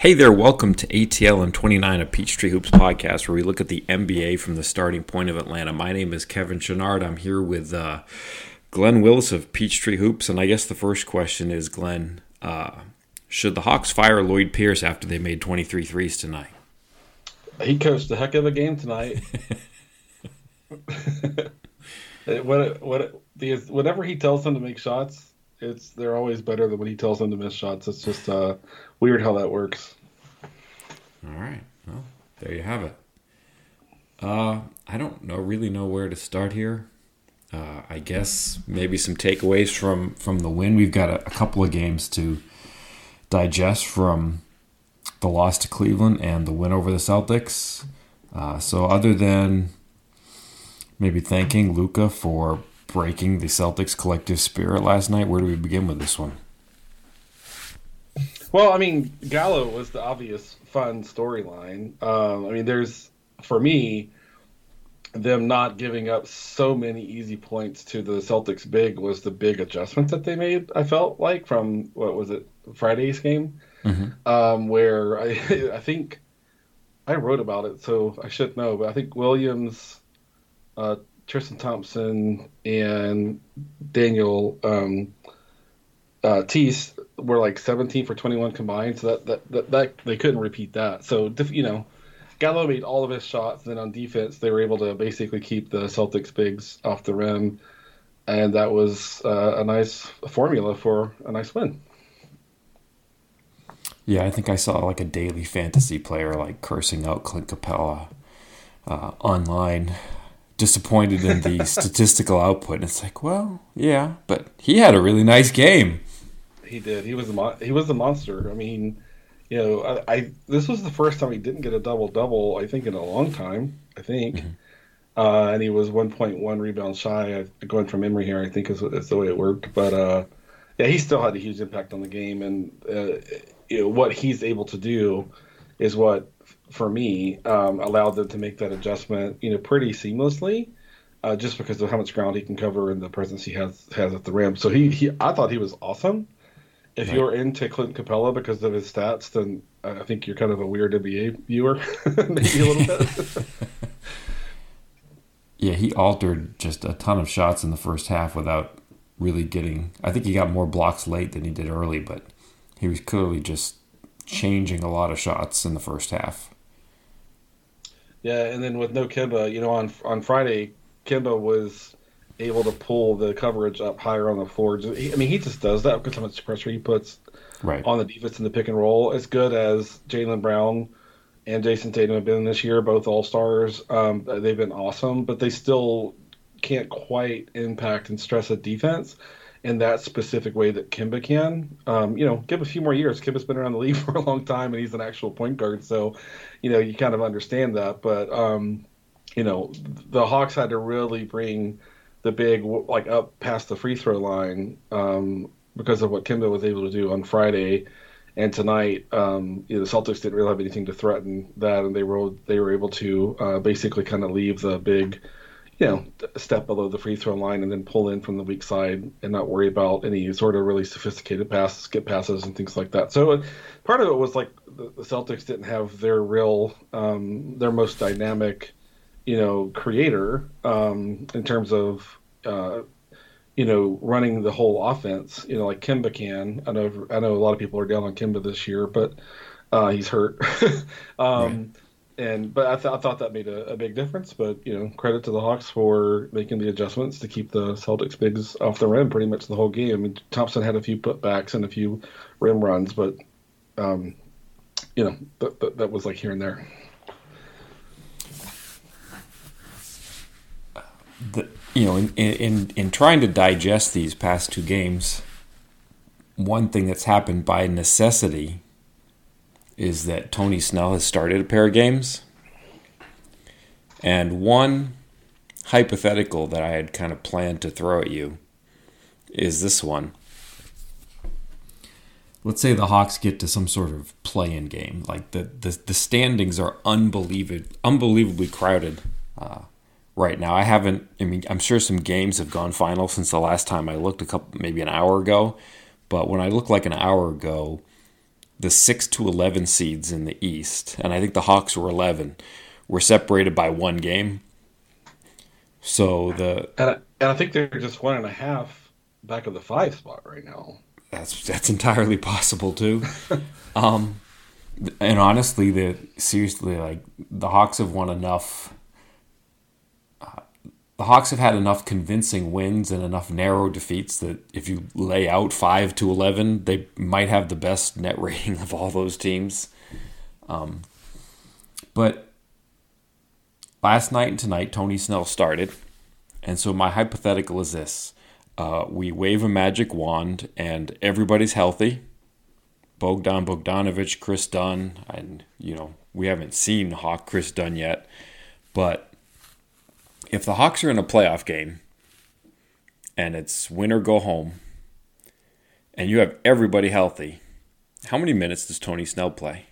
Hey there, welcome to ATL and 29, a Peachtree Hoops podcast where we look at the NBA from the starting point of Atlanta. My name is Kevin Chouinard. I'm here with uh, Glenn Willis of Peachtree Hoops. And I guess the first question is Glenn, uh, should the Hawks fire Lloyd Pierce after they made 23 threes tonight? He coached a heck of a game tonight. what, what, the, whenever he tells them to make shots, it's they're always better than when he tells them to miss shots. It's just uh, weird how that works. All right. Well, there you have it. Uh, I don't know really know where to start here. Uh, I guess maybe some takeaways from from the win. We've got a, a couple of games to digest from the loss to Cleveland and the win over the Celtics. Uh, so other than maybe thanking Luka for breaking the Celtics collective spirit last night, where do we begin with this one? Well, I mean, Gallo was the obvious fun storyline. Um, I mean, there's for me them not giving up so many easy points to the Celtics big was the big adjustment that they made. I felt like from what was it Friday's game, mm-hmm. um, where I I think I wrote about it, so I should know, but I think Williams, uh, Tristan Thompson, and Daniel um, uh, Theis were like 17 for 21 combined, so that, that that, that they couldn't repeat that. So you know, Gallo made all of his shots. And then on defense, they were able to basically keep the Celtics bigs off the rim, and that was uh, a nice formula for a nice win. Yeah, I think I saw like a daily fantasy player like cursing out Clint Capela uh, online, disappointed in the statistical output. And it's like, well, yeah, but he had a really nice game. He did. He was a mo- he was the monster. I mean, you know, I, I, this was the first time he didn't get a double double. I think in a long time. I think, mm-hmm. uh, and he was 1.1 rebounds shy. I, going from memory here, I think is, is the way it worked. But uh, yeah, he still had a huge impact on the game, and uh, you know, what he's able to do is what, for me, um, allowed them to make that adjustment. You know, pretty seamlessly. Uh, just because of how much ground he can cover and the presence he has has at the rim. So he, he I thought he was awesome. If right. you're into Clint Capela because of his stats, then I think you're kind of a weird NBA viewer, maybe a little bit. yeah, he altered just a ton of shots in the first half without really getting. I think he got more blocks late than he did early, but he was clearly just changing a lot of shots in the first half. Yeah, and then with no Kemba, you know, on on Friday, Kemba was able to pull the coverage up higher on the floor. I mean, he just does that because how much pressure he puts right. on the defense in the pick and roll. As good as Jaylen Brown and Jayson Tatum have been this year, both All Stars, um, they've been awesome, but they still can't quite impact and stress a defense in that specific way that Kemba can. Um, you know, give a few more years. Kemba's been around the league for a long time, and he's an actual point guard, so you know you kind of understand that. But um, you know, the Hawks had to really bring the big like up past the free throw line um, because of what Kemba was able to do on Friday. And tonight, um, you know, the Celtics didn't really have anything to threaten that, and they were they were able to uh, basically kind of leave the big, you know, step below the free throw line and then pull in from the weak side and not worry about any sort of really sophisticated passes, skip passes, and things like that. So part of it was like the Celtics didn't have their real, um, their most dynamic you know, creator um, in terms of, uh, you know, running the whole offense. You know, like Kemba can. I know I know a lot of people are down on Kemba this year, but uh, he's hurt. um, right. And but I, th- I thought that made a, a, big difference. But you know, credit to the Hawks for making the adjustments to keep the Celtics bigs off the rim pretty much the whole game. I mean, Thompson had a few putbacks and a few rim runs, but um, you know, that, that, that was like here and there. The, you know, in, in in trying to digest these past two games, one thing that's happened by necessity is that Tony Snell has started a pair of games, and one hypothetical that I had kind of planned to throw at you is this one. Let's say the Hawks get to some sort of play-in game, like the the, the standings are unbelievably unbelievably crowded. Uh, right now. I haven't. I mean, I'm sure some games have gone final since the last time I looked, a couple, maybe an hour ago. But when I look like an hour ago, the six to eleven seeds in the East, and I think the Hawks were eleven, were separated by one game. So the and I, and I think they're just one and a half back of the five spot right now. That's that's entirely possible too. um, and honestly, the seriously like the Hawks have won enough. The Hawks have had enough convincing wins and enough narrow defeats that if you lay out five to eleven, they might have the best net rating of all those teams. Um, but last night and tonight, Tony Snell started, and so my hypothetical is this: uh, we wave a magic wand and everybody's healthy. Bogdan Bogdanovich, Kris Dunn, and you know we haven't seen Hawk Kris Dunn yet, but if the Hawks are in a playoff game and it's win or go home, and you have everybody healthy, how many minutes does Tony Snell play?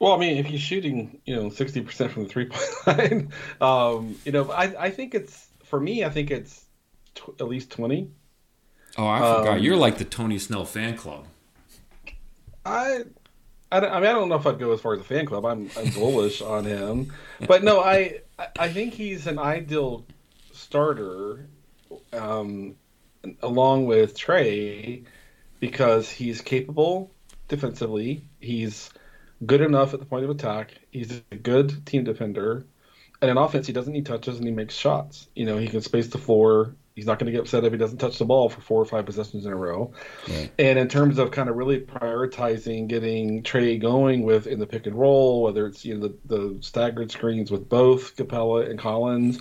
Well, I mean, if he's shooting, you know, sixty percent from the three point line, um, you know, I, I think it's for me, I think it's t- at least twenty. Oh, I forgot. Um, You're like the Tony Snell fan club. I, I, I, mean, I don't know if I'd go as far as a fan club. I'm, I'm bullish on him, but no, I, I think he's an ideal starter, um, along with Trae, because he's capable defensively. He's good enough at the point of attack. He's a good team defender. And in offense, he doesn't need touches and he makes shots. You know, he can space the floor. He's not going to get upset if he doesn't touch the ball for four or five possessions in a row. Right. And in terms of kind of really prioritizing getting Trae going with in the pick and roll, whether it's you know the, the staggered screens with both Capela and Collins,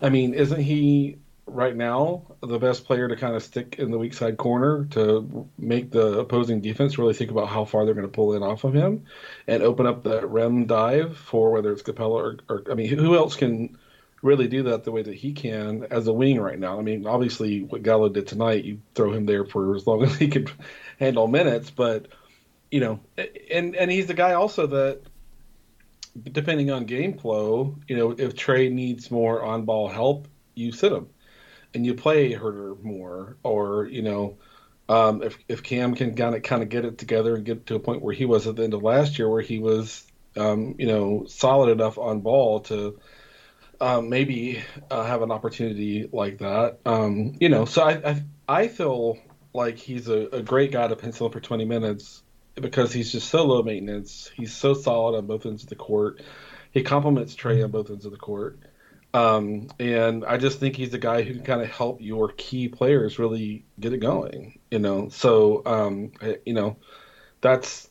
I mean, isn't he right now the best player to kind of stick in the weak side corner to make the opposing defense really think about how far they're going to pull in off of him and open up that rim dive for whether it's Capela or, or I mean, who else can really do that the way that he can as a wing right now. I mean, obviously, what Gallo did tonight, you throw him there for as long as he can handle minutes, but you know, and and he's the guy also that, depending on game flow, you know, if Trae needs more on ball help, you sit him, and you play Huerter more, or you know. Um, if if Cam can kind of kind of get it together and get to a point where he was at the end of last year, where he was, um, you know, solid enough on ball to um, maybe uh, have an opportunity like that. Um, you know, so I, I, I feel like he's a, a, great guy to pencil for 20 minutes because he's just so low maintenance. He's so solid on both ends of the court. He complements Trae on both ends of the court. Um, and I just think he's a guy who can kind of help your key players really get it going. You know, so um, you know, that's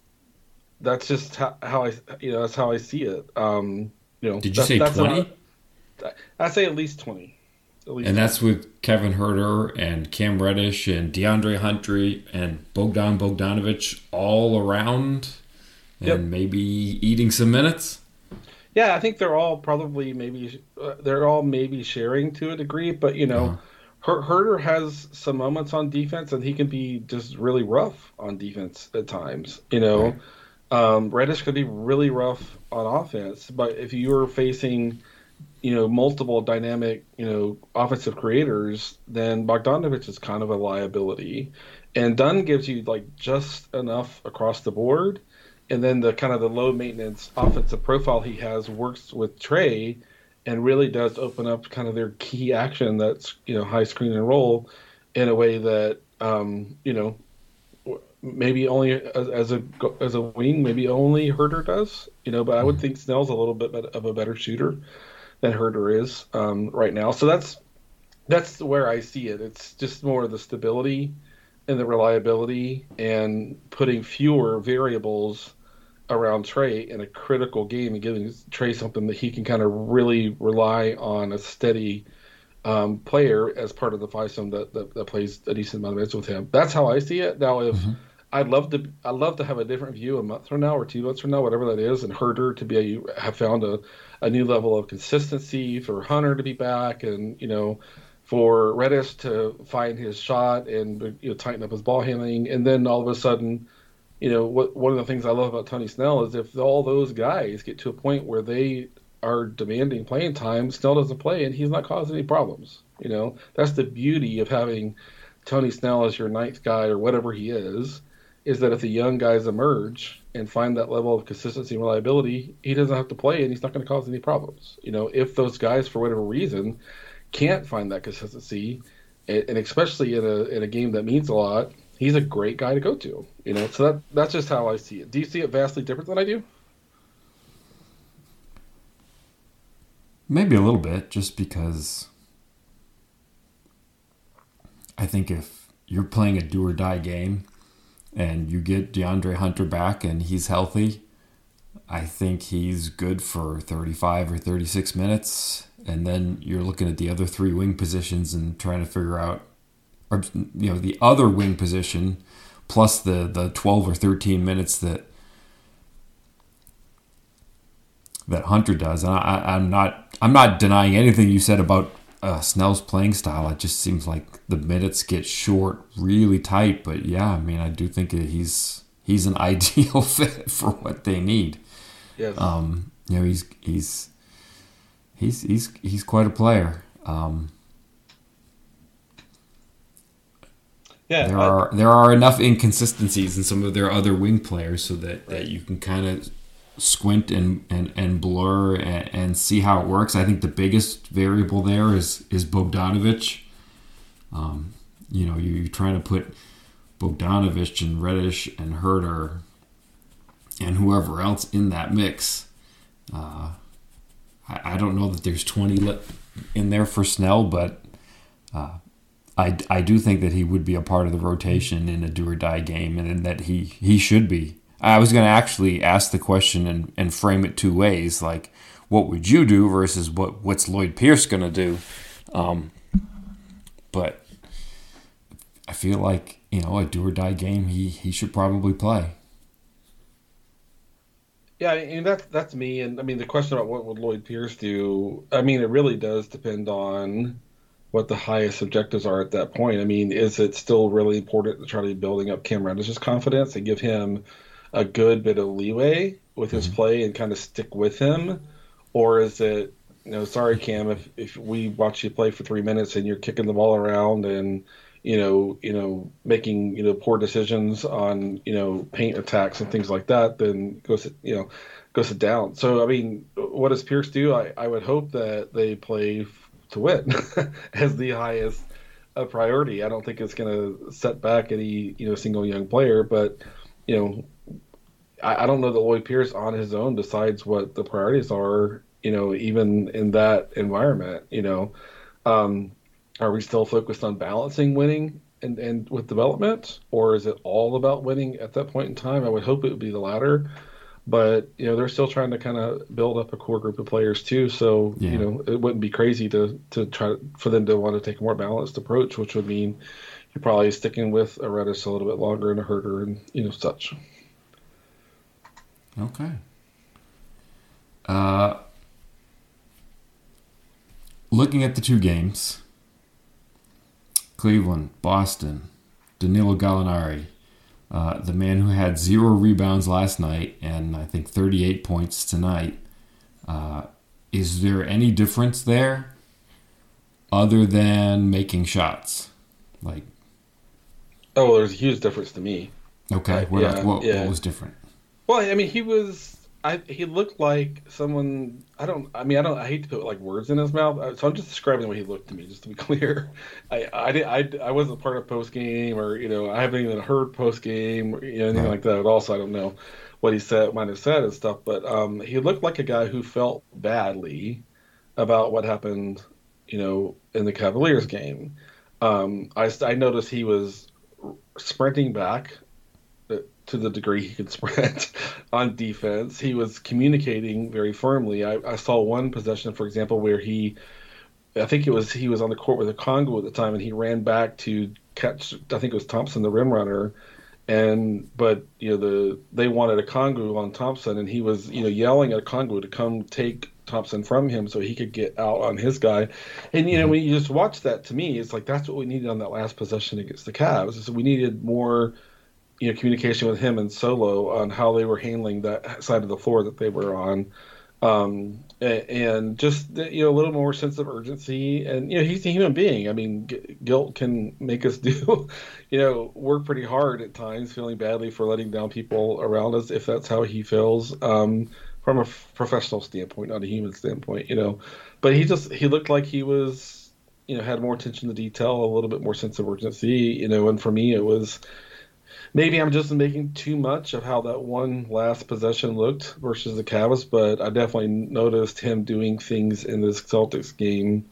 that's just how, how, I you know that's how I see it. Um, you know, did you say twenty? I say at least twenty. At least and 20. that's with Kevin Huerter and Cam Reddish and DeAndre Hunter and Bogdan Bogdanovich all around, and yep. maybe eating some minutes. Yeah, I think they're all probably maybe uh, they're all maybe sharing to a degree, but you know. Uh-huh. Huerter has some moments on defense, and he can be just really rough on defense at times. You know, right. um, Reddish could be really rough on offense, but if you are facing you know, multiple dynamic, you know, offensive creators, then Bogdanovich is kind of a liability. And Dunn gives you like just enough across the board. And then the kind of the low maintenance offensive profile he has works with Trae, and really does open up kind of their key action that's, you know, high screen and roll in a way that, um, you know, maybe only as, as, a as a wing, maybe only Huerter does, you know, but I would mm-hmm. think Snell's a little bit of a better shooter than Huerter is um, right now. So that's that's where I see it. It's just more of the stability and the reliability and putting fewer variables around Trae in a critical game and giving Trae something that he can kind of really rely on a steady um, player as part of the five that, that, that plays a decent amount of minutes with him. That's how I see it. Now, if mm-hmm. I'd love to, I'd love to have a different view a month from now or two months from now, whatever that is, and Huerter to be a, have found a a new level of consistency for Hunter to be back, and you know, for Reddish to find his shot and you know tighten up his ball handling, and then all of a sudden, you know, what one of the things I love about Tony Snell is if all those guys get to a point where they are demanding playing time, Snell doesn't play, and he's not causing any problems. You know, that's the beauty of having Tony Snell as your ninth guy or whatever he is is that if the young guys emerge and find that level of consistency and reliability, he doesn't have to play and he's not going to cause any problems. You know, if those guys, for whatever reason, can't find that consistency, and especially in a in a game that means a lot, he's a great guy to go to. You know, so that that's just how I see it. Do you see it vastly different than I do? Maybe a little bit, just because I think if you're playing a do or die game and you get DeAndre Hunter back and he's healthy, I think he's good for 35 or 36 minutes. And then you're looking at the other three wing positions and trying to figure out, or, you know, the other wing position plus the, the 12 or 13 minutes that that Hunter does. And I, I'm not I'm not denying anything you said about uh, Snell's playing style. It just seems like the minutes get short, really tight. But yeah, I mean, I do think he's he's an ideal fit for what they need. Yes. Um, you know, he's he's he's he's he's quite a player. Um, yeah, there I, are there are enough inconsistencies in some of their other wing players so that, that you can kind of squint and, and, and blur and, and, see how it works. I think the biggest variable there is is Bogdanovich. Um, you know, you're trying to put Bogdanovich and Reddish and Huerter and whoever else in that mix. Uh, I, I, don't know that there's 20 in there for Snell, but uh, I, I do think that he would be a part of the rotation in a do or die game and that he, he should be I was going to actually ask the question and, and frame it two ways, like what would you do versus what what's Lloyd Pierce going to do. Um, but I feel like you know a do or die game, he he should probably play. Yeah, I mean that's that's me, and I mean the question about what would Lloyd Pierce do. I mean it really does depend on what the highest objectives are at that point. I mean, is it still really important to try to be building up Cam Reddish's confidence and give him a good bit of leeway with his mm-hmm. play and kind of stick with him, or is it you know sorry Cam if if we watch you play for three minutes and you're kicking the ball around and you know you know making you know poor decisions on you know paint attacks and things like that, then go sit you know go sit down. So I mean, what does Pierce do? I I would hope that they play to win as the highest a priority. I don't think it's going to set back any you know single young player, but you know I, I don't know that Lloyd Pierce on his own decides what the priorities are. You know, even in that environment, you know, um, are we still focused on balancing winning and, and with development, or is it all about winning at that point in time? I would hope it would be the latter, but you know they're still trying to kind of build up a core group of players too. So yeah. you know it wouldn't be crazy to to try for them to want to take a more balanced approach, which would mean you're probably sticking with a Reddish a little bit longer and a Huerter and you know such. Okay. Uh, looking at the two games Cleveland, Boston, Danilo Gallinari, uh, the man who had zero rebounds last night and I think 38 points tonight. Uh, is there any difference there other than making shots? Like, oh, well, there's a huge difference to me. Okay, what, yeah, what, yeah. what was different? Well, I mean, he was. I he looked like someone. I don't. I mean, I don't. I hate to put like words in his mouth, uh, so I'm just describing the way he looked to me, just to be clear. I I did, I, I wasn't part of post game, or you know, I haven't even heard post game, or you know, anything like that at all. So I don't know what he said, might have said and stuff. But um, he looked like a guy who felt badly about what happened, you know, in the Cavaliers game. Um, I I noticed he was sprinting back uh, to the degree he could sprint on defense. He was communicating very firmly. I, I, saw one possession, for example, where he, I think it was he was on the court with Okongwu at the time, and he ran back to catch. I think it was Thompson, the rim runner, and but you know the they wanted Okongwu on Thompson, and he was you know yelling at Okongwu to come take Thompson from him so he could get out on his guy. And you know when you just watch that, to me, it's like that's what we needed on that last possession against the Cavs. Is we needed more you know communication with him and Solo on how they were handling that side of the floor that they were on. Um, and just you know a little more sense of urgency and you know he's a human being i mean g- guilt can make us do you know work pretty hard at times feeling badly for letting down people around us if that's how he feels um, from a professional standpoint not a human standpoint you know but he just he looked like he was you know had more attention to detail a little bit more sense of urgency you know and for me it was maybe I'm just making too much of how that one last possession looked versus the Cavs, but I definitely noticed him doing things in this Celtics game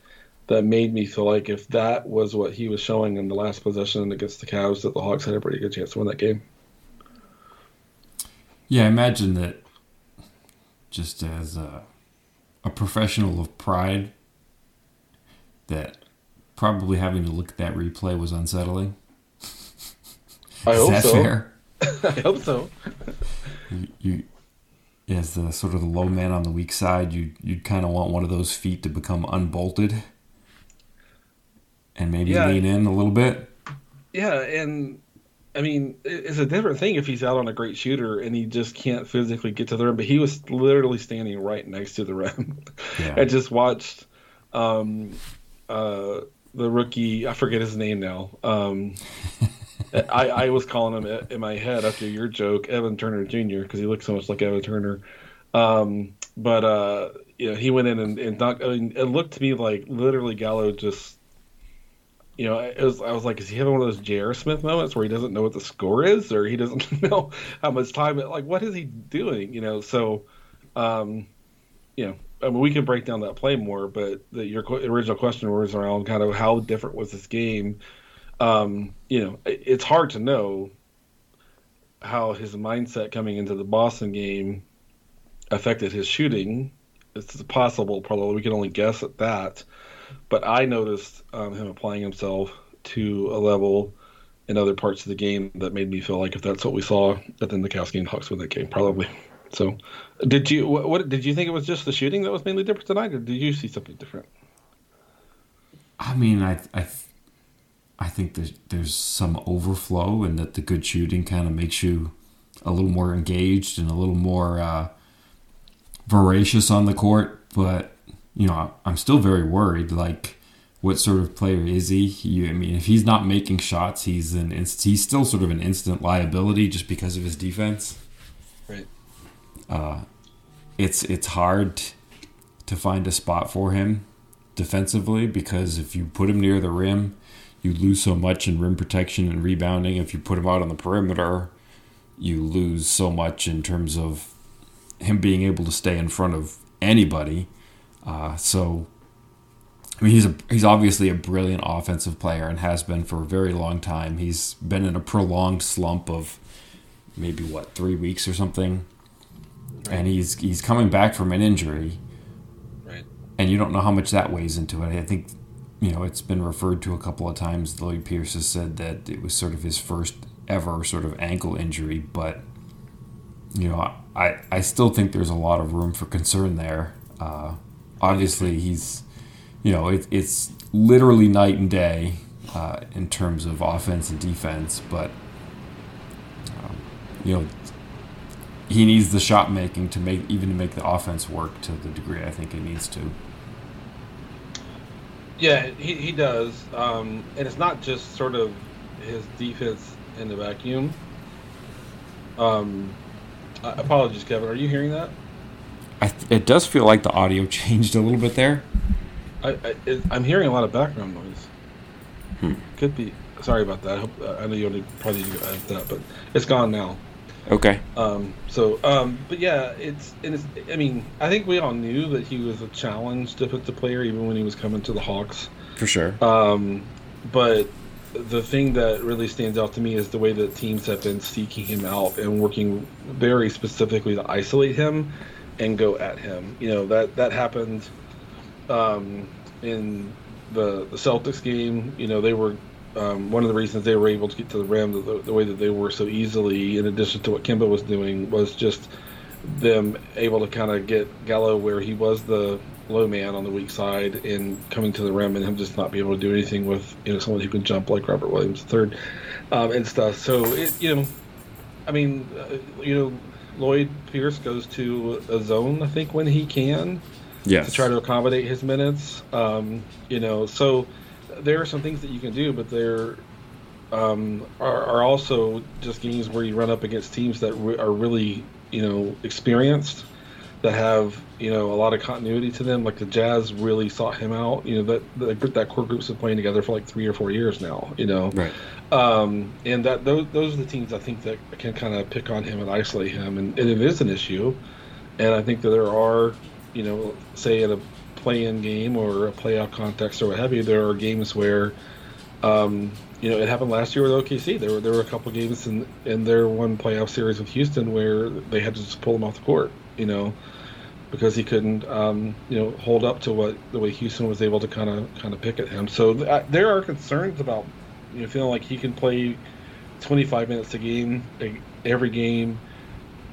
that made me feel like if that was what he was showing in the last possession against the Cavs, that the Hawks had a pretty good chance to win that game. Yeah, imagine that just as a, a professional of pride, that probably having to look at that replay was unsettling. I Is hope that so. fair? I hope so. You, you, as the sort of the low man on the weak side, you you'd kind of want one of those feet to become unbolted, and maybe Yeah. lean in a little bit. Yeah, and I mean, it's a different thing if he's out on a great shooter and he just can't physically get to the rim. But he was literally standing right next to the rim. Yeah. I just watched um, uh, the rookie. I forget his name now. Um, I, I was calling him in my head after your joke, Evan Turner Jr. because he looks so much like Evan Turner. Um, but uh, you know, he went in and, and knocked. I mean, it looked to me like literally Gallo just you know, it was, I was like, is he having one of those J.R. Smith moments where he doesn't know what the score is, or he doesn't know how much time? Like, what is he doing? You know, so, um, you know, I mean, we can break down that play more, but the, your original question was around kind of how different was this game. Um, you know, it, it's hard to know how his mindset coming into the Boston game affected his shooting. It's possible, probably we can only guess at that but I noticed um, him applying himself to a level in other parts of the game that made me feel like if that's what we saw, that then the Cavs game Hawks win that game probably. So, did you what, what did you think it was just the shooting that was mainly different tonight, or did you see something different? I mean, I I I think there's there's some overflow, and that the good shooting kind of makes you a little more engaged and a little more uh, voracious on the court. But you know, I'm still very worried. Like, what sort of player is he? he I mean, if he's not making shots, he's an inst- he's still sort of an instant liability just because of his defense. Right. Uh, it's it's hard to find a spot for him defensively because if you put him near the rim, you lose so much in rim protection and rebounding. If you put him out on the perimeter, you lose so much in terms of him being able to stay in front of anybody. Uh, so, I mean, he's a, he's obviously a brilliant offensive player and has been for a very long time. He's been in a prolonged slump of maybe what three weeks or something, and he's he's coming back from an injury, Right. and you don't know how much that weighs into it. I think you know it's been referred to a couple of times. Lloyd Pierce has said that it was sort of his first ever sort of ankle injury, but you know I I still think there's a lot of room for concern there. Uh, obviously, he's you know it, it's literally night and day uh, in terms of offense and defense, but um, you know he needs the shot making to make even to make the offense work to the degree I think it needs to. Yeah, he, he does. Um, and it's not just sort of his defense in the vacuum. Um, uh, apologies, Kevin. Are you hearing that? I th- it does feel like the audio changed a little bit there. I, I I'm hearing a lot of background noise. Hmm. Could be. Sorry about that. I, hope, I know you only probably need to edit that, but it's gone now. Okay. Um, so, um, but yeah, it's and it's. I mean, I think we all knew that he was a challenge to put the player, even when he was coming to the Hawks. For sure. Um, but the thing that really stands out to me is the way that teams have been seeking him out and working very specifically to isolate him and go at him. You know that that happened um, in the the Celtics game. You know they were um, one of the reasons they were able to get to the rim the, the way that they were so easily. In addition to what Kemba was doing, was just them able to kind of get Gallo where he was the low man on the weak side and coming to the rim and him just not be able to do anything with you know someone who can jump like Robert Williams III um, and stuff. So it you know, I mean, uh, you know, Lloyd Pierce goes to a zone I think when he can. yes. to try to accommodate his minutes. Um, you know, so there are some things that you can do, but there um, are, are, also just games where you run up against teams that re- are really, you know, experienced, that have you know a lot of continuity to them. Like the Jazz really sought him out. You know that that, that core group's been playing together for like three or four years now. You know, right. Um, and that those those are the teams I think that can kind of pick on him and isolate him, and, and it is an issue. And I think that there are, you know, say in a play-in game or a playoff context or what have you, there are games where, um, you know, it happened last year with OKC. There were there were a couple games in in their one playoff series with Houston where they had to just pull them off the court. You know, because he couldn't, um, you know, hold up to what the way Houston was able to kind of kind of pick at him. So th- there are concerns about you know feeling like he can play 25 minutes a game every game,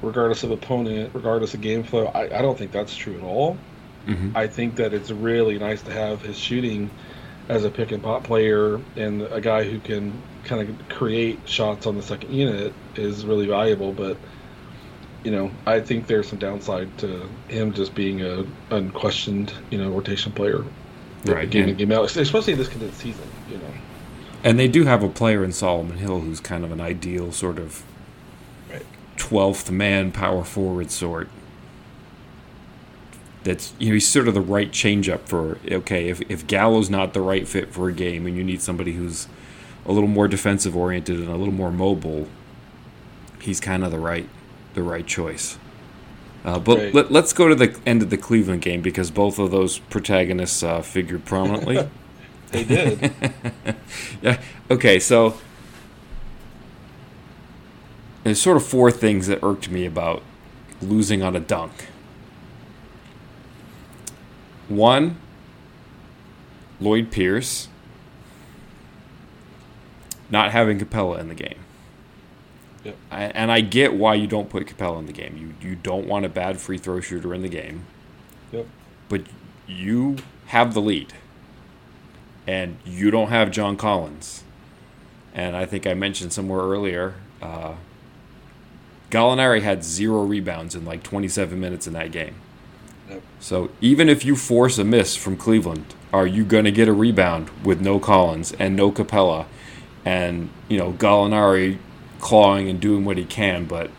regardless of opponent, regardless of game flow. I, I don't think that's true at all. Mm-hmm. I think that it's really nice to have his shooting as a pick and pop player and a guy who can kind of create shots on the second unit is really valuable. But you know, I think there's some downside to him just being a unquestioned, you know, rotation player, right? Game in game out, especially in this condensed season, you know. And they do have a player in Solomon Hill who's kind of an ideal sort of twelfth man power forward sort. That's you know he's sort of the right changeup for okay if if Gallo's not the right fit for a game and you need somebody who's a little more defensive oriented and a little more mobile, he's kind of the right the right choice. Uh, but right. let, us go to the end of the Cleveland game because both of those protagonists uh, figured prominently. they did. yeah. Okay. So there's sort of four things that irked me about losing on a dunk. One, Lloyd Pierce not having Capela in the game. Yep. I, and I get why you don't put Capela in the game. You you don't want a bad free throw shooter in the game. Yep. But you have the lead. And you don't have John Collins. And I think I mentioned somewhere earlier, uh, Gallinari had zero rebounds in like 27 minutes in that game. Yep. So even if you force a miss from Cleveland, are you going to get a rebound with no Collins and no Capela? and you know Gallinari clawing and doing what he can, but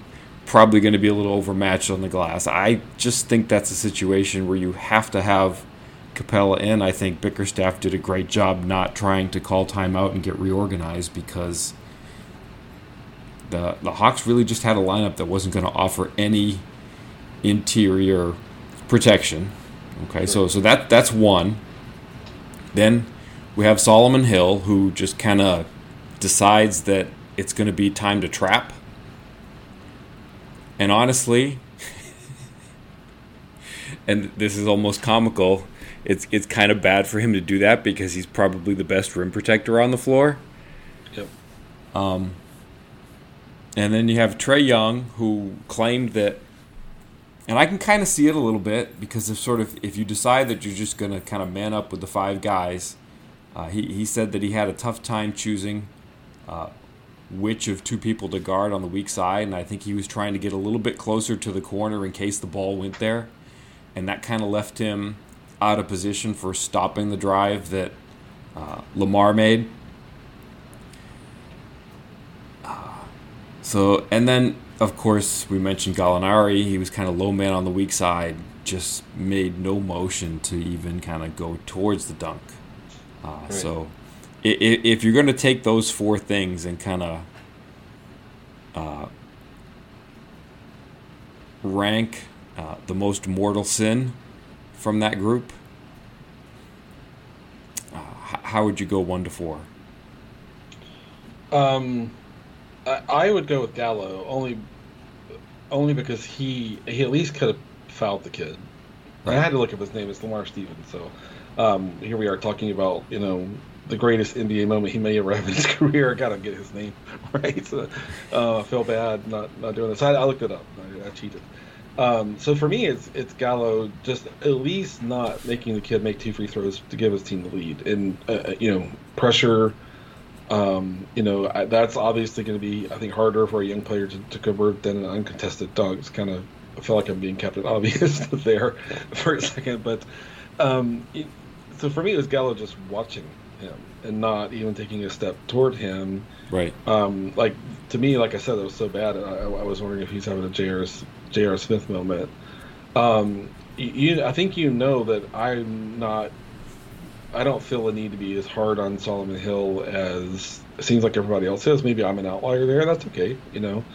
probably going to be a little overmatched on the glass. I just think that's a situation where you have to have Capela in. I think Bickerstaff did a great job not trying to call timeout and get reorganized because the the Hawks really just had a lineup that wasn't going to offer any interior protection. Okay, so so that that's one. Then we have Solomon Hill who just kind of decides that it's going to be time to trap. And honestly, and this is almost comical, it's it's kind of bad for him to do that because he's probably the best rim protector on the floor. Yep. Um, and then you have Trae Young who claimed that and I can kind of see it a little bit because if sort of if you decide that you're just going to kind of man up with the five guys, uh, he he said that he had a tough time choosing uh, which of two people to guard on the weak side, and I think he was trying to get a little bit closer to the corner in case the ball went there, and that kind of left him out of position for stopping the drive that uh, Lamar made. Uh, so, and then of course we mentioned Gallinari. He was kind of low man on the weak side, just made no motion to even kind of go towards the dunk. Uh, right. So if you're going to take those four things and kind of uh, rank uh, the most mortal sin from that group, uh, how would you go one to four? Um, I, I would go with Gallo only, only because he he at least could have fouled the kid. Right. I had to look up his name. It's Lamar Stevens. So um, here we are talking about you know the greatest NBA moment he may ever have in his career. I gotta get his name right. So, uh, I feel bad not not doing this. I, I looked it up. I, I cheated. Um, so for me, it's it's Gallo just at least not making the kid make two free throws to give his team the lead, and uh, uh you know pressure. Um, you know that's obviously going to be I think harder for a young player to, to convert than an uncontested dunk. It's kind of I feel like I'm being Captain Obvious there for a second, but um, it, so for me, it was Gallo just watching him and not even taking a step toward him. Right. Um, like to me, like I said, it was so bad. I, I was wondering if he's having a J.R. J.R. Smith moment. Um, you, I think you know that I'm not. I don't feel the need to be as hard on Solomon Hill as it seems like everybody else is. Maybe I'm an outlier there. That's okay, you know.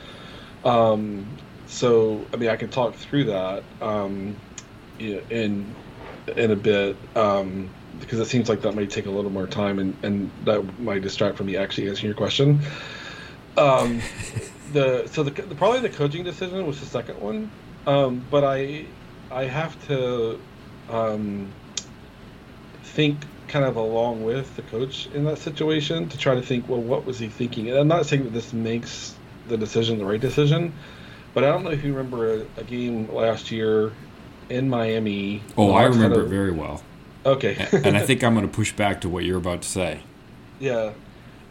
Um, so I mean, I can talk through that um, in in a bit um, because it seems like that might take a little more time, and, and that might distract from me actually answering your question. Um, the so the, the, probably the coaching decision was the second one, um, but I I have to um, think kind of along with the coach in that situation to try to think, well, what was he thinking? And I'm not saying that this makes the decision the right decision, but I don't know if you remember a, a game last year in Miami. Oh, I remember it very well. Okay. and I think I'm going to push back to what you're about to say. Yeah.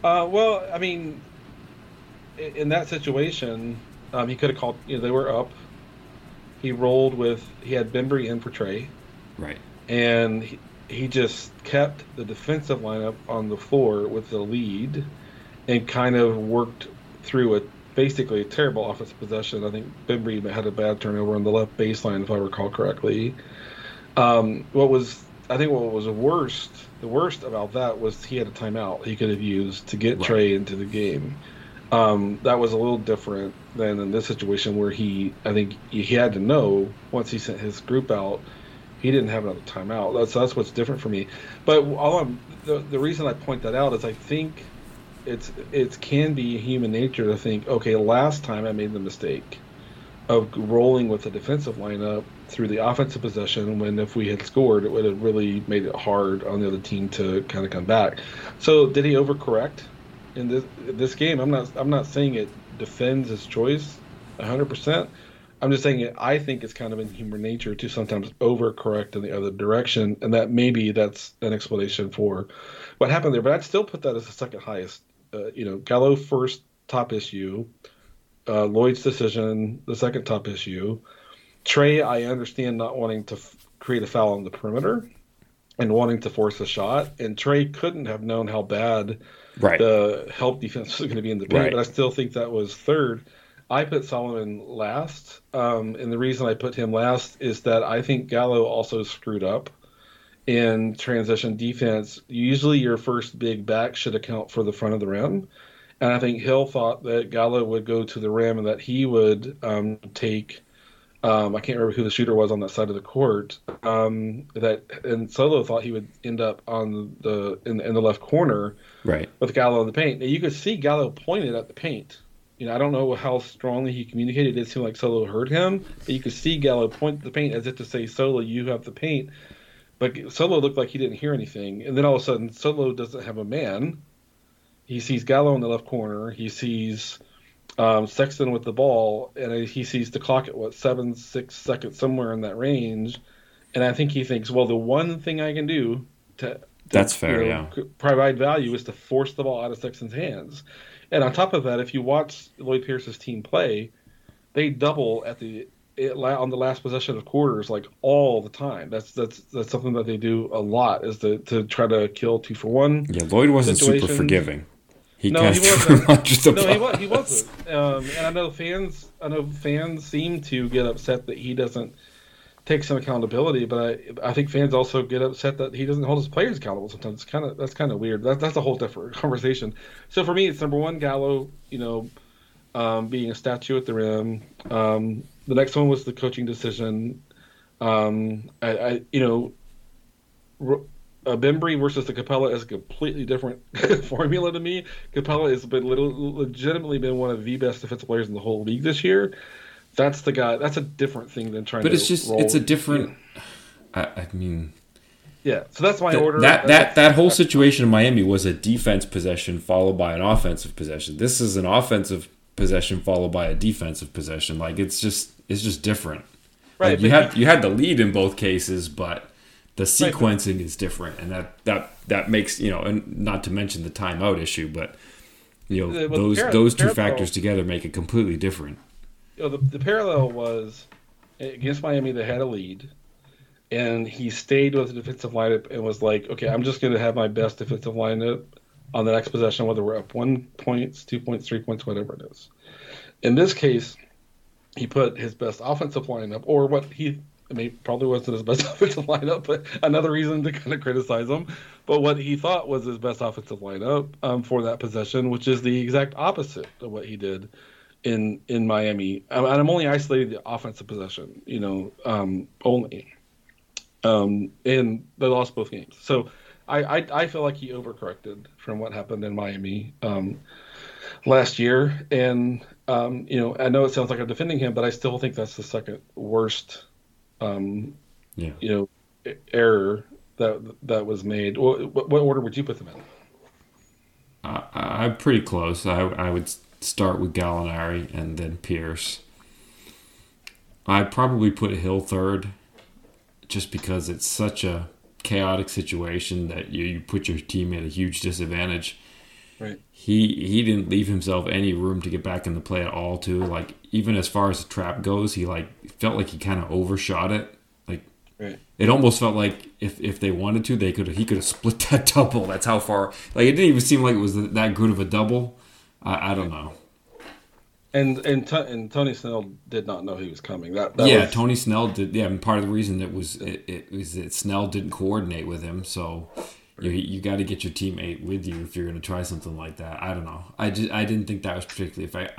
Uh, well, I mean, in that situation, um, he could have called. You know, they were up. He rolled with. He had Bembry in for Trae. Right. And he, he just kept the defensive lineup on the floor with the lead, and kind of worked through a basically a terrible offensive possession. I think Bembry had a bad turnover on the left baseline, if I recall correctly. Um, what was I think what was the worst, the worst about that was he had a timeout he could have used to get right. Trae into the game. Um, that was a little different than in this situation where he, I think he had to know once he sent his group out, he didn't have another timeout. That's that's what's different for me. But all I'm the, the reason I point that out is I think it's it can be human nature to think, okay, last time I made the mistake of rolling with the defensive lineup through the offensive possession when if we had scored it would have really made it hard on the other team to kind of come back. So did he overcorrect in this this game? I'm not I'm not saying it defends his choice 100%. I'm just saying it I think it's kind of in human nature to sometimes overcorrect in the other direction and that maybe that's an explanation for what happened there, but I'd still put that as the second highest uh, you know, Gallo first top issue, uh, Lloyd's decision the second top issue. Trae, I understand not wanting to f- create a foul on the perimeter and wanting to force a shot, and Trae couldn't have known how bad right. the help defense was going to be in the paint, right. but I still think that was third. I put Solomon last, um, and the reason I put him last is that I think Gallo also screwed up in transition defense, usually your first big back should account for the front of the rim. And I think Hill thought that Gallo would go to the rim and that he would um, take. Um, I can't remember who the shooter was on that side of the court. Um, that and Solo thought he would end up on the in, in the left corner, right, with Gallo in the paint. Now you could see Gallo pointed at the paint. You know, I don't know how strongly he communicated. It did seem like Solo heard him, but you could see Gallo point the paint as if to say, "Solo, you have the paint." But Solo looked like he didn't hear anything, and then all of a sudden, Solo doesn't have a man. He sees Gallo in the left corner. He sees um, Sexton with the ball, and he sees the clock at what seven, six seconds, somewhere in that range. And I think he thinks, well, the one thing I can do to, to that's fair, you know, yeah, provide value is to force the ball out of Sexton's hands. And on top of that, if you watch Lloyd Pierce's team play, they double at the it, on the last possession of quarters like all the time. That's that's that's something that they do a lot is to to try to kill two for one. Yeah, Lloyd wasn't super forgiving. He no, he wasn't. no, he, was, he wasn't. Um, and I know fans. I know fans seem to get upset that he doesn't take some accountability, but I I think fans also get upset that he doesn't hold his players accountable. Sometimes it's kind of that's kind of weird. That, that's a whole different conversation. So for me, it's number one, Gallo. You know, um, being a statue at the rim. Um, the next one was the coaching decision. Um, I, I, you know, uh, Bembry versus the Capela is a completely different formula to me. Capela has been little, legitimately been one of the best defensive players in the whole league this year. That's the guy. That's a different thing than trying. To But it's just it's a different. I, I, mean. Yeah, so that's my the, order. That that that whole situation in Miami was a defense possession followed by an offensive possession. This is an offensive possession followed by a defensive possession. Like it's just it's just different. Right. Like you had you had the lead in both cases, but the sequencing right, is different, and that that that makes you know, and not to mention the timeout issue, but you know uh, those par- those two factors together make it completely different. You know, the, the parallel was against Miami. They had a lead, and he stayed with the defensive lineup and was like, "Okay, I'm just going to have my best defensive lineup on the next possession, whether we're up one points, two points, three points, whatever it is." In this case, he put his best offensive lineup, or what he I mean, probably wasn't his best offensive lineup, but another reason to kind of criticize him. But what he thought was his best offensive lineup um, for that possession, which is the exact opposite of what he did in in Miami. And I'm only isolating the offensive possession, you know, um, only. Um, and they lost both games. So I, I, I feel like he overcorrected from what happened in Miami um, last year. And um, you know, I know it sounds like I'm defending him, but I still think that's the second worst um, yeah. you know, error that that was made. What, what order would you put them in? Uh, I'm pretty close. I, I would start with Gallinari and then Pierce. I'd probably put Hill third, just because it's such a chaotic situation that you, you put your team at a huge disadvantage. Right. He he didn't leave himself any room to get back in the play at all. Too like even as far as the trap goes, he like felt like he kind of overshot it. Like right. it almost felt like if if they wanted to, they could he could have split that double. That's how far. Like it didn't even seem like it was that good of a double. I, I don't know. And and and Tony Snell did not know he was coming. That, that yeah, was... Tony Snell did. Yeah, and part of the reason it was it, it was that Snell didn't coordinate with him. So you you got to get your teammate with you if you're going to try something like that. I don't know. I just I didn't think that was particularly. If I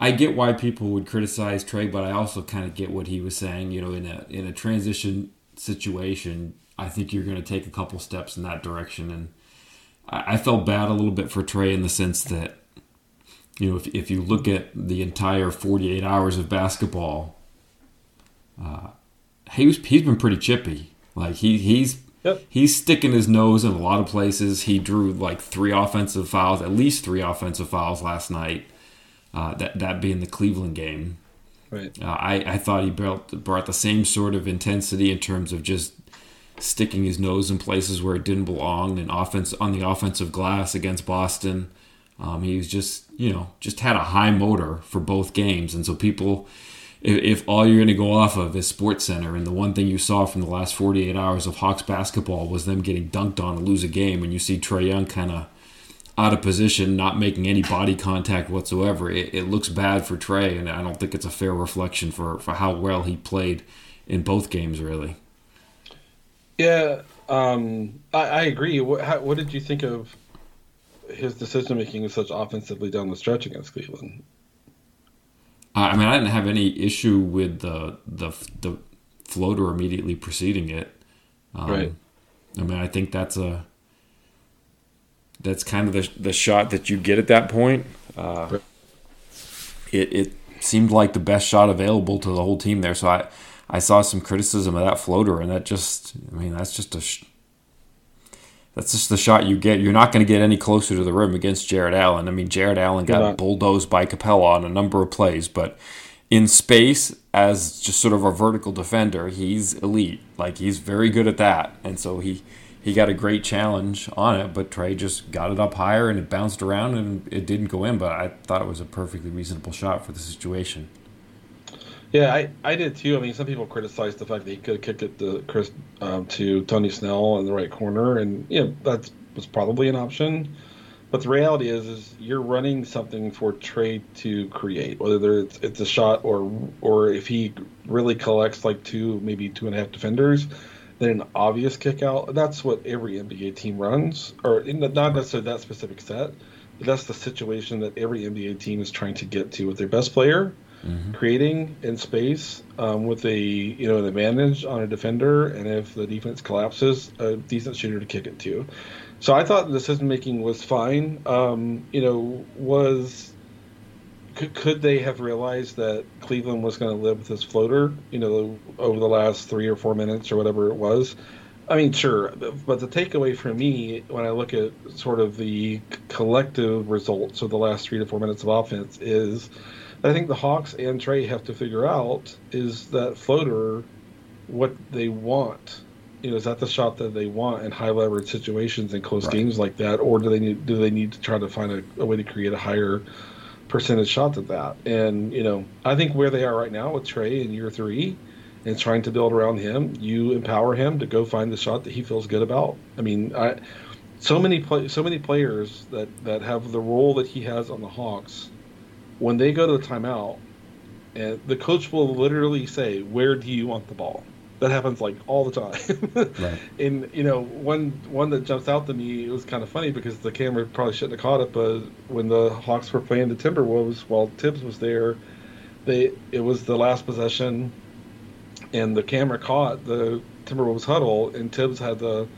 I get why people would criticize Trae, but I also kind of get what he was saying. You know, in a in a transition situation, I think you're going to take a couple steps in that direction, and I, I felt bad a little bit for Trae in the sense that you know if if you look at the entire 48 hours of basketball, uh, he was he's been pretty chippy. Like he he's Yep. He's sticking his nose in a lot of places. He drew like three offensive fouls, at least three offensive fouls last night. Uh, that that being the Cleveland game. Right. Uh, I I thought he brought brought the same sort of intensity in terms of just sticking his nose in places where it didn't belong and offense on the offensive glass against Boston. Um, he was just you know just had a high motor for both games, and so people. If, all you're going to go off of is Sports Center, and the one thing you saw from the last 48 hours of Hawks basketball was them getting dunked on to lose a game, and you see Trae Young kind of out of position, not making any body contact whatsoever. It, it, looks bad for Trae, and I don't think it's a fair reflection for, for how well he played in both games, really. Yeah, um, I, I, agree. What, how, what, did you think of his decision making such offensively down the stretch against Cleveland? I mean, I didn't have any issue with the the, the floater immediately preceding it. Um, right. I mean, I think that's a that's kind of the, the shot that you get at that point. Uh, it, it seemed like the best shot available to the whole team there. So I, I saw some criticism of that floater, and that just, I mean, that's just a, that's just the shot you get. You're not going to get any closer to the rim against Jarrett Allen. I mean, Jarrett Allen got bulldozed by Capela on a number of plays, but in space as just sort of a vertical defender, he's elite. Like he's very good at that, and so he he got a great challenge on it, but Trae just got it up higher and it bounced around and it didn't go in. But I thought it was a perfectly reasonable shot for the situation. Yeah, I, I did too. I mean, some people criticized the fact that he could kicked it to Chris um, to Tony Snell in the right corner, and you know, that was probably an option. But the reality is, is you're running something for Trae to create, whether it's, it's a shot or or if he really collects like two, maybe two and a half defenders then an obvious kick out. That's what every NBA team runs, or not necessarily that specific set, but that's the situation that every NBA team is trying to get to with their best player, mm-hmm. creating in space um, with a you know an advantage on a defender, and if the defense collapses, a decent shooter to kick it to. So I thought the decision making was fine. Um, you know, was could, could they have realized that Cleveland was going to live with this floater, you know, over the last three or four minutes or whatever it was? I mean, sure, but the takeaway for me when I look at sort of the collective results of the last three to four minutes of offense is I think the Hawks and Trae have to figure out is that floater what they want. You know, is that the shot that they want in high leverage situations and close right. games like that, or do they need do they need to try to find a, a way to create a higher percentage shots at that. And you know, I think where they are right now with Trae in year three, and trying to build around him, you empower him to go find the shot that he feels good about. I mean, I so many play, so many players that that have the role that he has on the Hawks, when they go to the timeout, and the coach will literally say, "Where do you want the ball?" That happens like all the time. right. And you know, one one that jumps out to me it was kind of funny because the camera probably shouldn't have caught it, but when the Hawks were playing the Timberwolves while Thibs was there, they it was the last possession, and the camera caught the Timberwolves huddle, and Thibs had the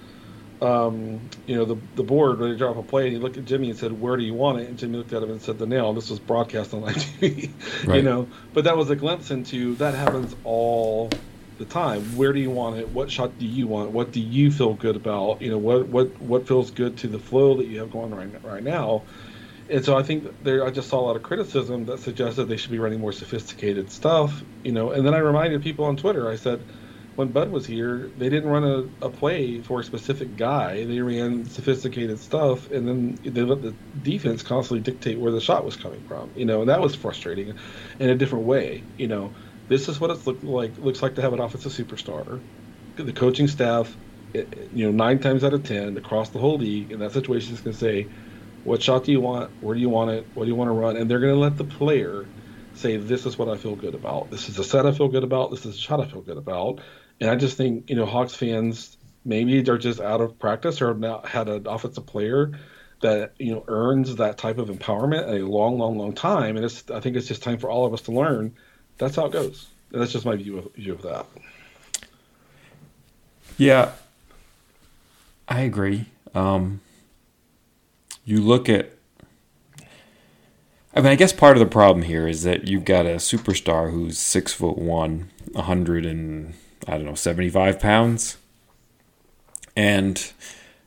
um, you know, the the board ready to drop a play, and he looked at Jimmy and said, "Where do you want it?" And Jimmy looked at him and said, "The nail." This was broadcast on live TV, right. you know. But that was a glimpse into that happens all the time. Where do you want it? What shot do you want? What do you feel good about? You know, what what what feels good to the flow that you have going right right now. And so I think there, I just saw a lot of criticism that suggested they should be running more sophisticated stuff, you know. And then I reminded people on Twitter, I said, when Bud was here, they didn't run a, a play for a specific guy. They ran sophisticated stuff, and then they let the defense constantly dictate where the shot was coming from. You know, and that was frustrating in a different way. You know, this is what it's look like looks like to have an offensive superstar. The coaching staff, eh, eh, you know, nine times out of ten across the whole league in that situation is going to say, "What shot do you want? Where do you want it? What do you want to run?" And they're going to let the player say, "This is what I feel good about. This is a set I feel good about. This is a shot I feel good about." And I just think you know Hawks fans maybe they're just out of practice or have not had an offensive player that you know earns that type of empowerment a long, long, long time. And it's I think it's just time for all of us to learn. That's how it goes. And that's just my view of, view of that. Yeah, I agree. Um, you look at I mean, I guess part of the problem here is that you've got a superstar who's six foot one, a hundred and I don't know, 75 pounds. And,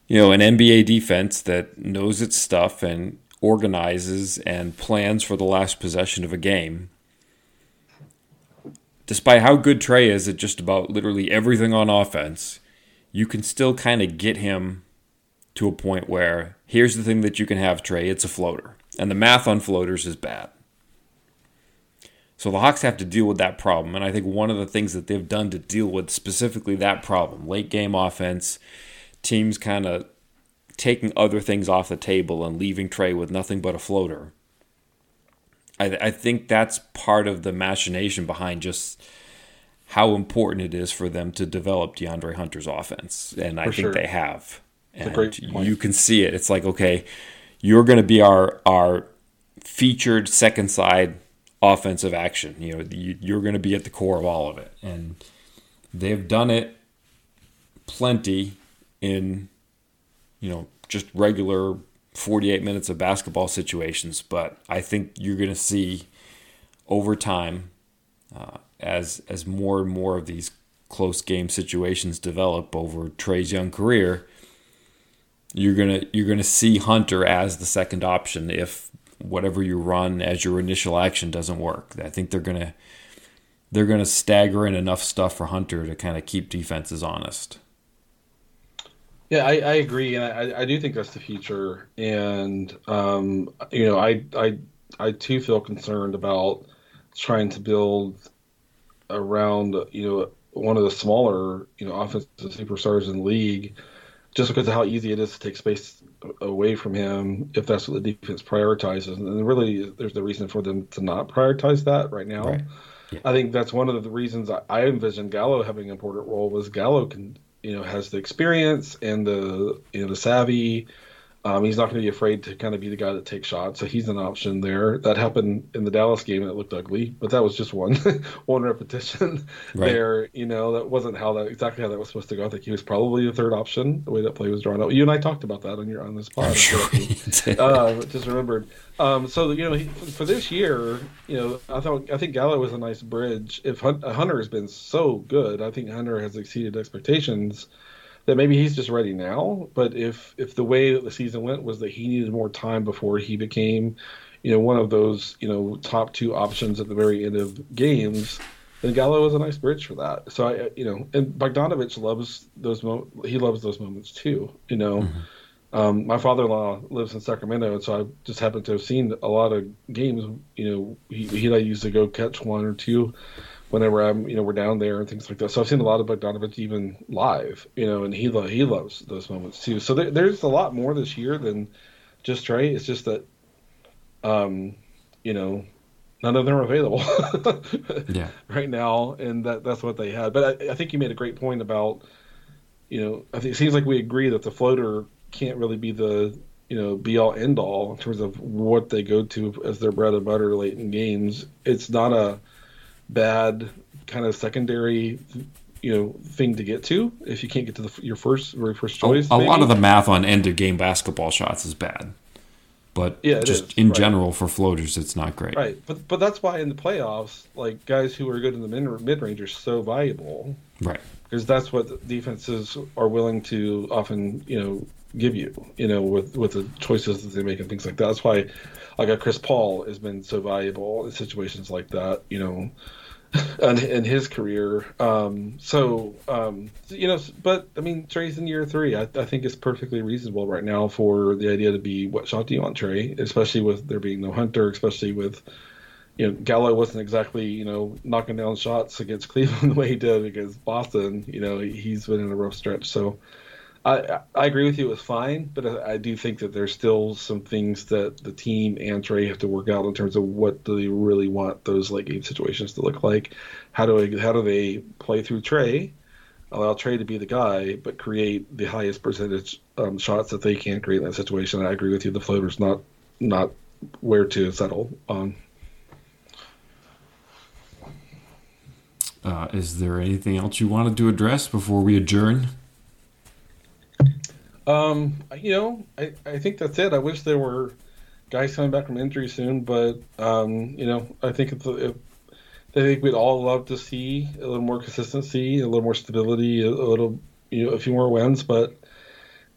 you know, an NBA defense that knows its stuff and organizes and plans for the last possession of a game. Despite how good Trae is at just about literally everything on offense, you can still kind of get him to a point where here's the thing that you can have, Trae it's a floater. And the math on floaters is bad. So the Hawks have to deal with that problem. And I think one of the things that they've done to deal with specifically that problem, late game offense, teams kind of taking other things off the table and leaving Trae with nothing but a floater. I, I think that's part of the machination behind just how important it is for them to develop DeAndre Hunter's offense. And I think sure. they have. And you can see it. It's like, okay, you're going to be our our featured second side offensive action. You know, you're going to be at the core of all of it, and they've done it plenty in you know just regular 48 minutes of basketball situations. But I think you're going to see over time uh, as as more and more of these close game situations develop over Trae's young career. You're gonna you're gonna see Hunter as the second option if whatever you run as your initial action doesn't work. I think they're gonna they're gonna stagger in enough stuff for Hunter to kind of keep defenses honest. Yeah, I, I agree, and I, I do think that's the future. And um, you know, I I I too feel concerned about trying to build around you know one of the smaller you know offensive superstars in the league, just because of how easy it is to take space away from him if that's what the defense prioritizes. And really, there's no reason for them to not prioritize that right now. Right. Yeah. I think that's one of the reasons I, I envision Gallo having an important role was Gallo can you know has the experience and the you know the savvy um, he's not going to be afraid to kind of be the guy that takes shots, so he's an option there. That happened in the Dallas game, and it looked ugly, but that was just one one repetition right. there. You know, that wasn't how that exactly how that was supposed to go. I think he was probably the third option, the way that play was drawn up. You and I talked about that on your on this pod. Sure uh, just remembered. Um, so you know, he, for this year, you know, I thought I think Gallo was a nice bridge. If Hunter has been so good, I think Hunter has exceeded expectations that maybe he's just ready now. But if if the way that the season went was that he needed more time before he became, you know, one of those you know top two options at the very end of games, then Gallo was a nice bridge for that. So I you know, and Bogdanovich loves those mo- he loves those moments too. You know. Mm-hmm. Um, my father-in-law lives in Sacramento, and so I just happened to have seen a lot of games. You know, he, he and I used to go catch one or two whenever I'm, you know, we're down there and things like that. So I've seen a lot of Bogdanovich even live, you know, and he lo- he loves those moments too. So there, there's a lot more this year than just Trae. It's just that, um, you know, none of them are available yeah. right now, and that that's what they had. But I, I think you made a great point about, you know, I think it seems like we agree that the floater can't really be the you know be all end all in terms of what they go to as their bread and butter late in games. It's not a bad kind of secondary you know thing to get to if you can't get to the, your first very first choice. A, a lot of the math on end of game basketball shots is bad, but Yeah, just is, in right. general for floaters, it's not great. Right, but but that's why in the playoffs, like guys who are good in the mid mid range are so valuable Right. because that's what defenses are willing to often you know give you you know with with the choices that they make and things like that. That's why like a Chris Paul has been so valuable in situations like that. You know. In, in his career, um, so um, you know, but I mean, Trae's in year three. I, I think it's perfectly reasonable right now for the idea to be what shot do you want Trae, especially with there being no Hunter, especially with you know, Gallo wasn't exactly, you know, knocking down shots against Cleveland the way he did against Boston. You know, he's been in a rough stretch. So I I agree with you, it was fine, but I, I do think that there's still some things that the team and Trae have to work out in terms of what do they really want those late game situations to look like. How do they, how do they play through Trae? Allow Trae to be the guy, but create the highest percentage um, shots that they can create in that situation. I agree with you. The floater's not not where to settle on. Uh, is there anything else you wanted to address before we adjourn? Um, you know, I, I think that's it. I wish there were guys coming back from injury soon, but um, you know, I think it's if, I think we'd all love to see a little more consistency, a little more stability, a, a little you know, a few more wins. But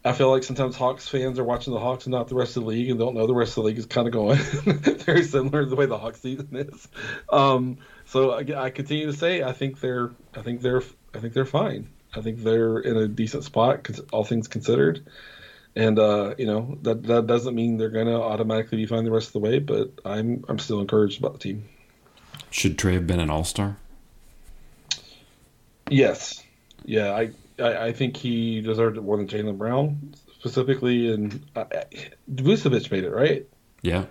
I feel like sometimes Hawks fans are watching the Hawks and not the rest of the league, and don't know the rest of the league is kind of going very similar to the way the Hawks season is. Um, so I, I continue to say I think they're I think they're I think they're fine. I think they're in a decent spot, all things considered. And uh, you know that that doesn't mean they're going to automatically be fine the rest of the way, but I'm I'm still encouraged about the team. Should Trae have been an All Star? Yes, yeah, I, I I think he deserved it more than Jaylen Brown specifically, and uh, Vucevic made it right. Yeah.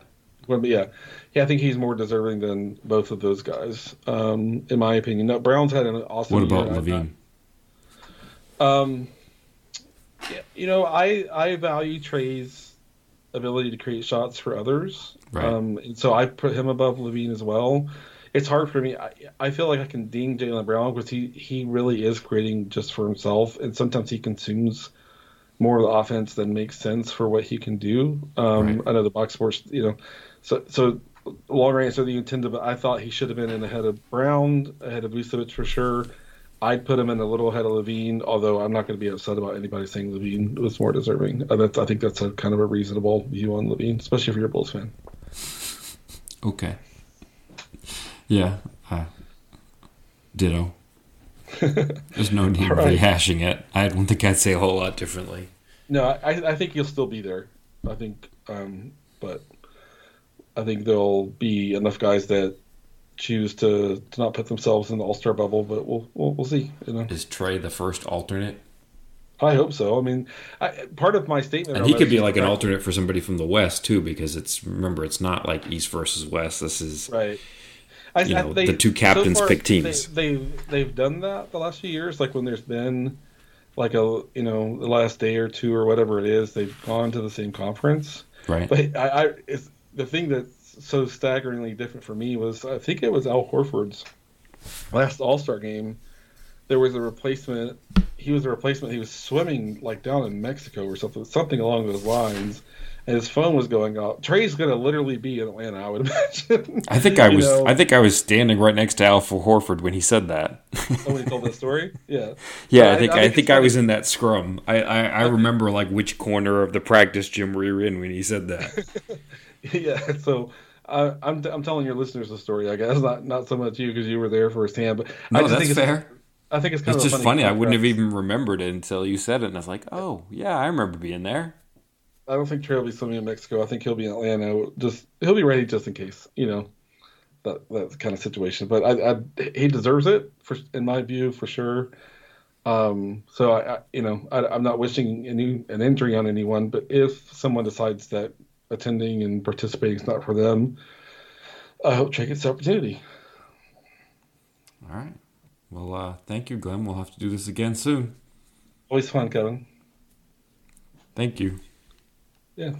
Well, but yeah, yeah, I think he's more deserving than both of those guys, um, in my opinion. No, Brown's had an awesome. What about year. I- LaVine? Um, yeah, you know, I I value Trae's ability to create shots for others. Right. Um, and so I put him above LaVine as well. It's hard for me. I, I feel like I can ding Jaylen Brown because he he really is creating just for himself, and sometimes he consumes more of the offense than makes sense for what he can do. Um, Right. I know the box sports, you know, so so longer answer than you intended, but I thought he should have been in ahead of Brown, ahead of Vucevic for sure. I'd put him in a little ahead of LaVine, although I'm not going to be upset about anybody saying LaVine was more deserving. Uh, that's, I think that's a kind of a reasonable view on LaVine, especially if you're a Bulls fan. Okay. Yeah. Uh, ditto. There's no need right. rehashing it. I don't think I'd say a whole lot differently. No, I, I think he'll still be there. I think, um, but I think there'll be enough guys that choose to, to not put themselves in the All Star bubble. But we'll, we'll we'll see. You know, Is Trae the first alternate? I hope so. I mean, I, part of my statement, And he could be like an that- alternate for somebody from the West too, because it's remember it's not like East versus West. This is Right. I, You know, the two captains pick teams. They, they've they've done that the last few years. Like when there's been like a you know the last day or two or whatever it is, they've gone to the same conference. right. But I, I it's, the thing that's so staggeringly different for me was I think it was Al Horford's last All Star game. There was a replacement. He was a replacement. He was swimming like down in Mexico or something, something along those lines. And his phone was going off. Trae's going to literally be in Atlanta, I would imagine. I think I was know? I think I was standing right next to Al Horford when he said that. Oh, when he told that story. Yeah. Yeah, I think I, think it's I was funny. in that scrum. I, I, I remember like which corner of the practice gym we were in when he said that. Yeah. So uh, I'm I'm telling your listeners the story. I guess not not so much you because you were there firsthand, but I No, just that's think fair. I think it's kind It's of just funny. I wouldn't have even remembered it until you said it, and I was like, "Oh, yeah, I remember being there." I don't think Trae will be swimming in Mexico. I think he'll be in Atlanta. Just he'll be ready just in case, you know, that that kind of situation. But I, I he deserves it for in my view for sure. Um, so I, I you know I, am not wishing any an injury on anyone, but if someone decides that attending and participating is not for them, I hope Trae gets the opportunity. All right. Well, uh, thank you, Glenn. We'll have to do this again soon. Always fun, Kevin. Thank you.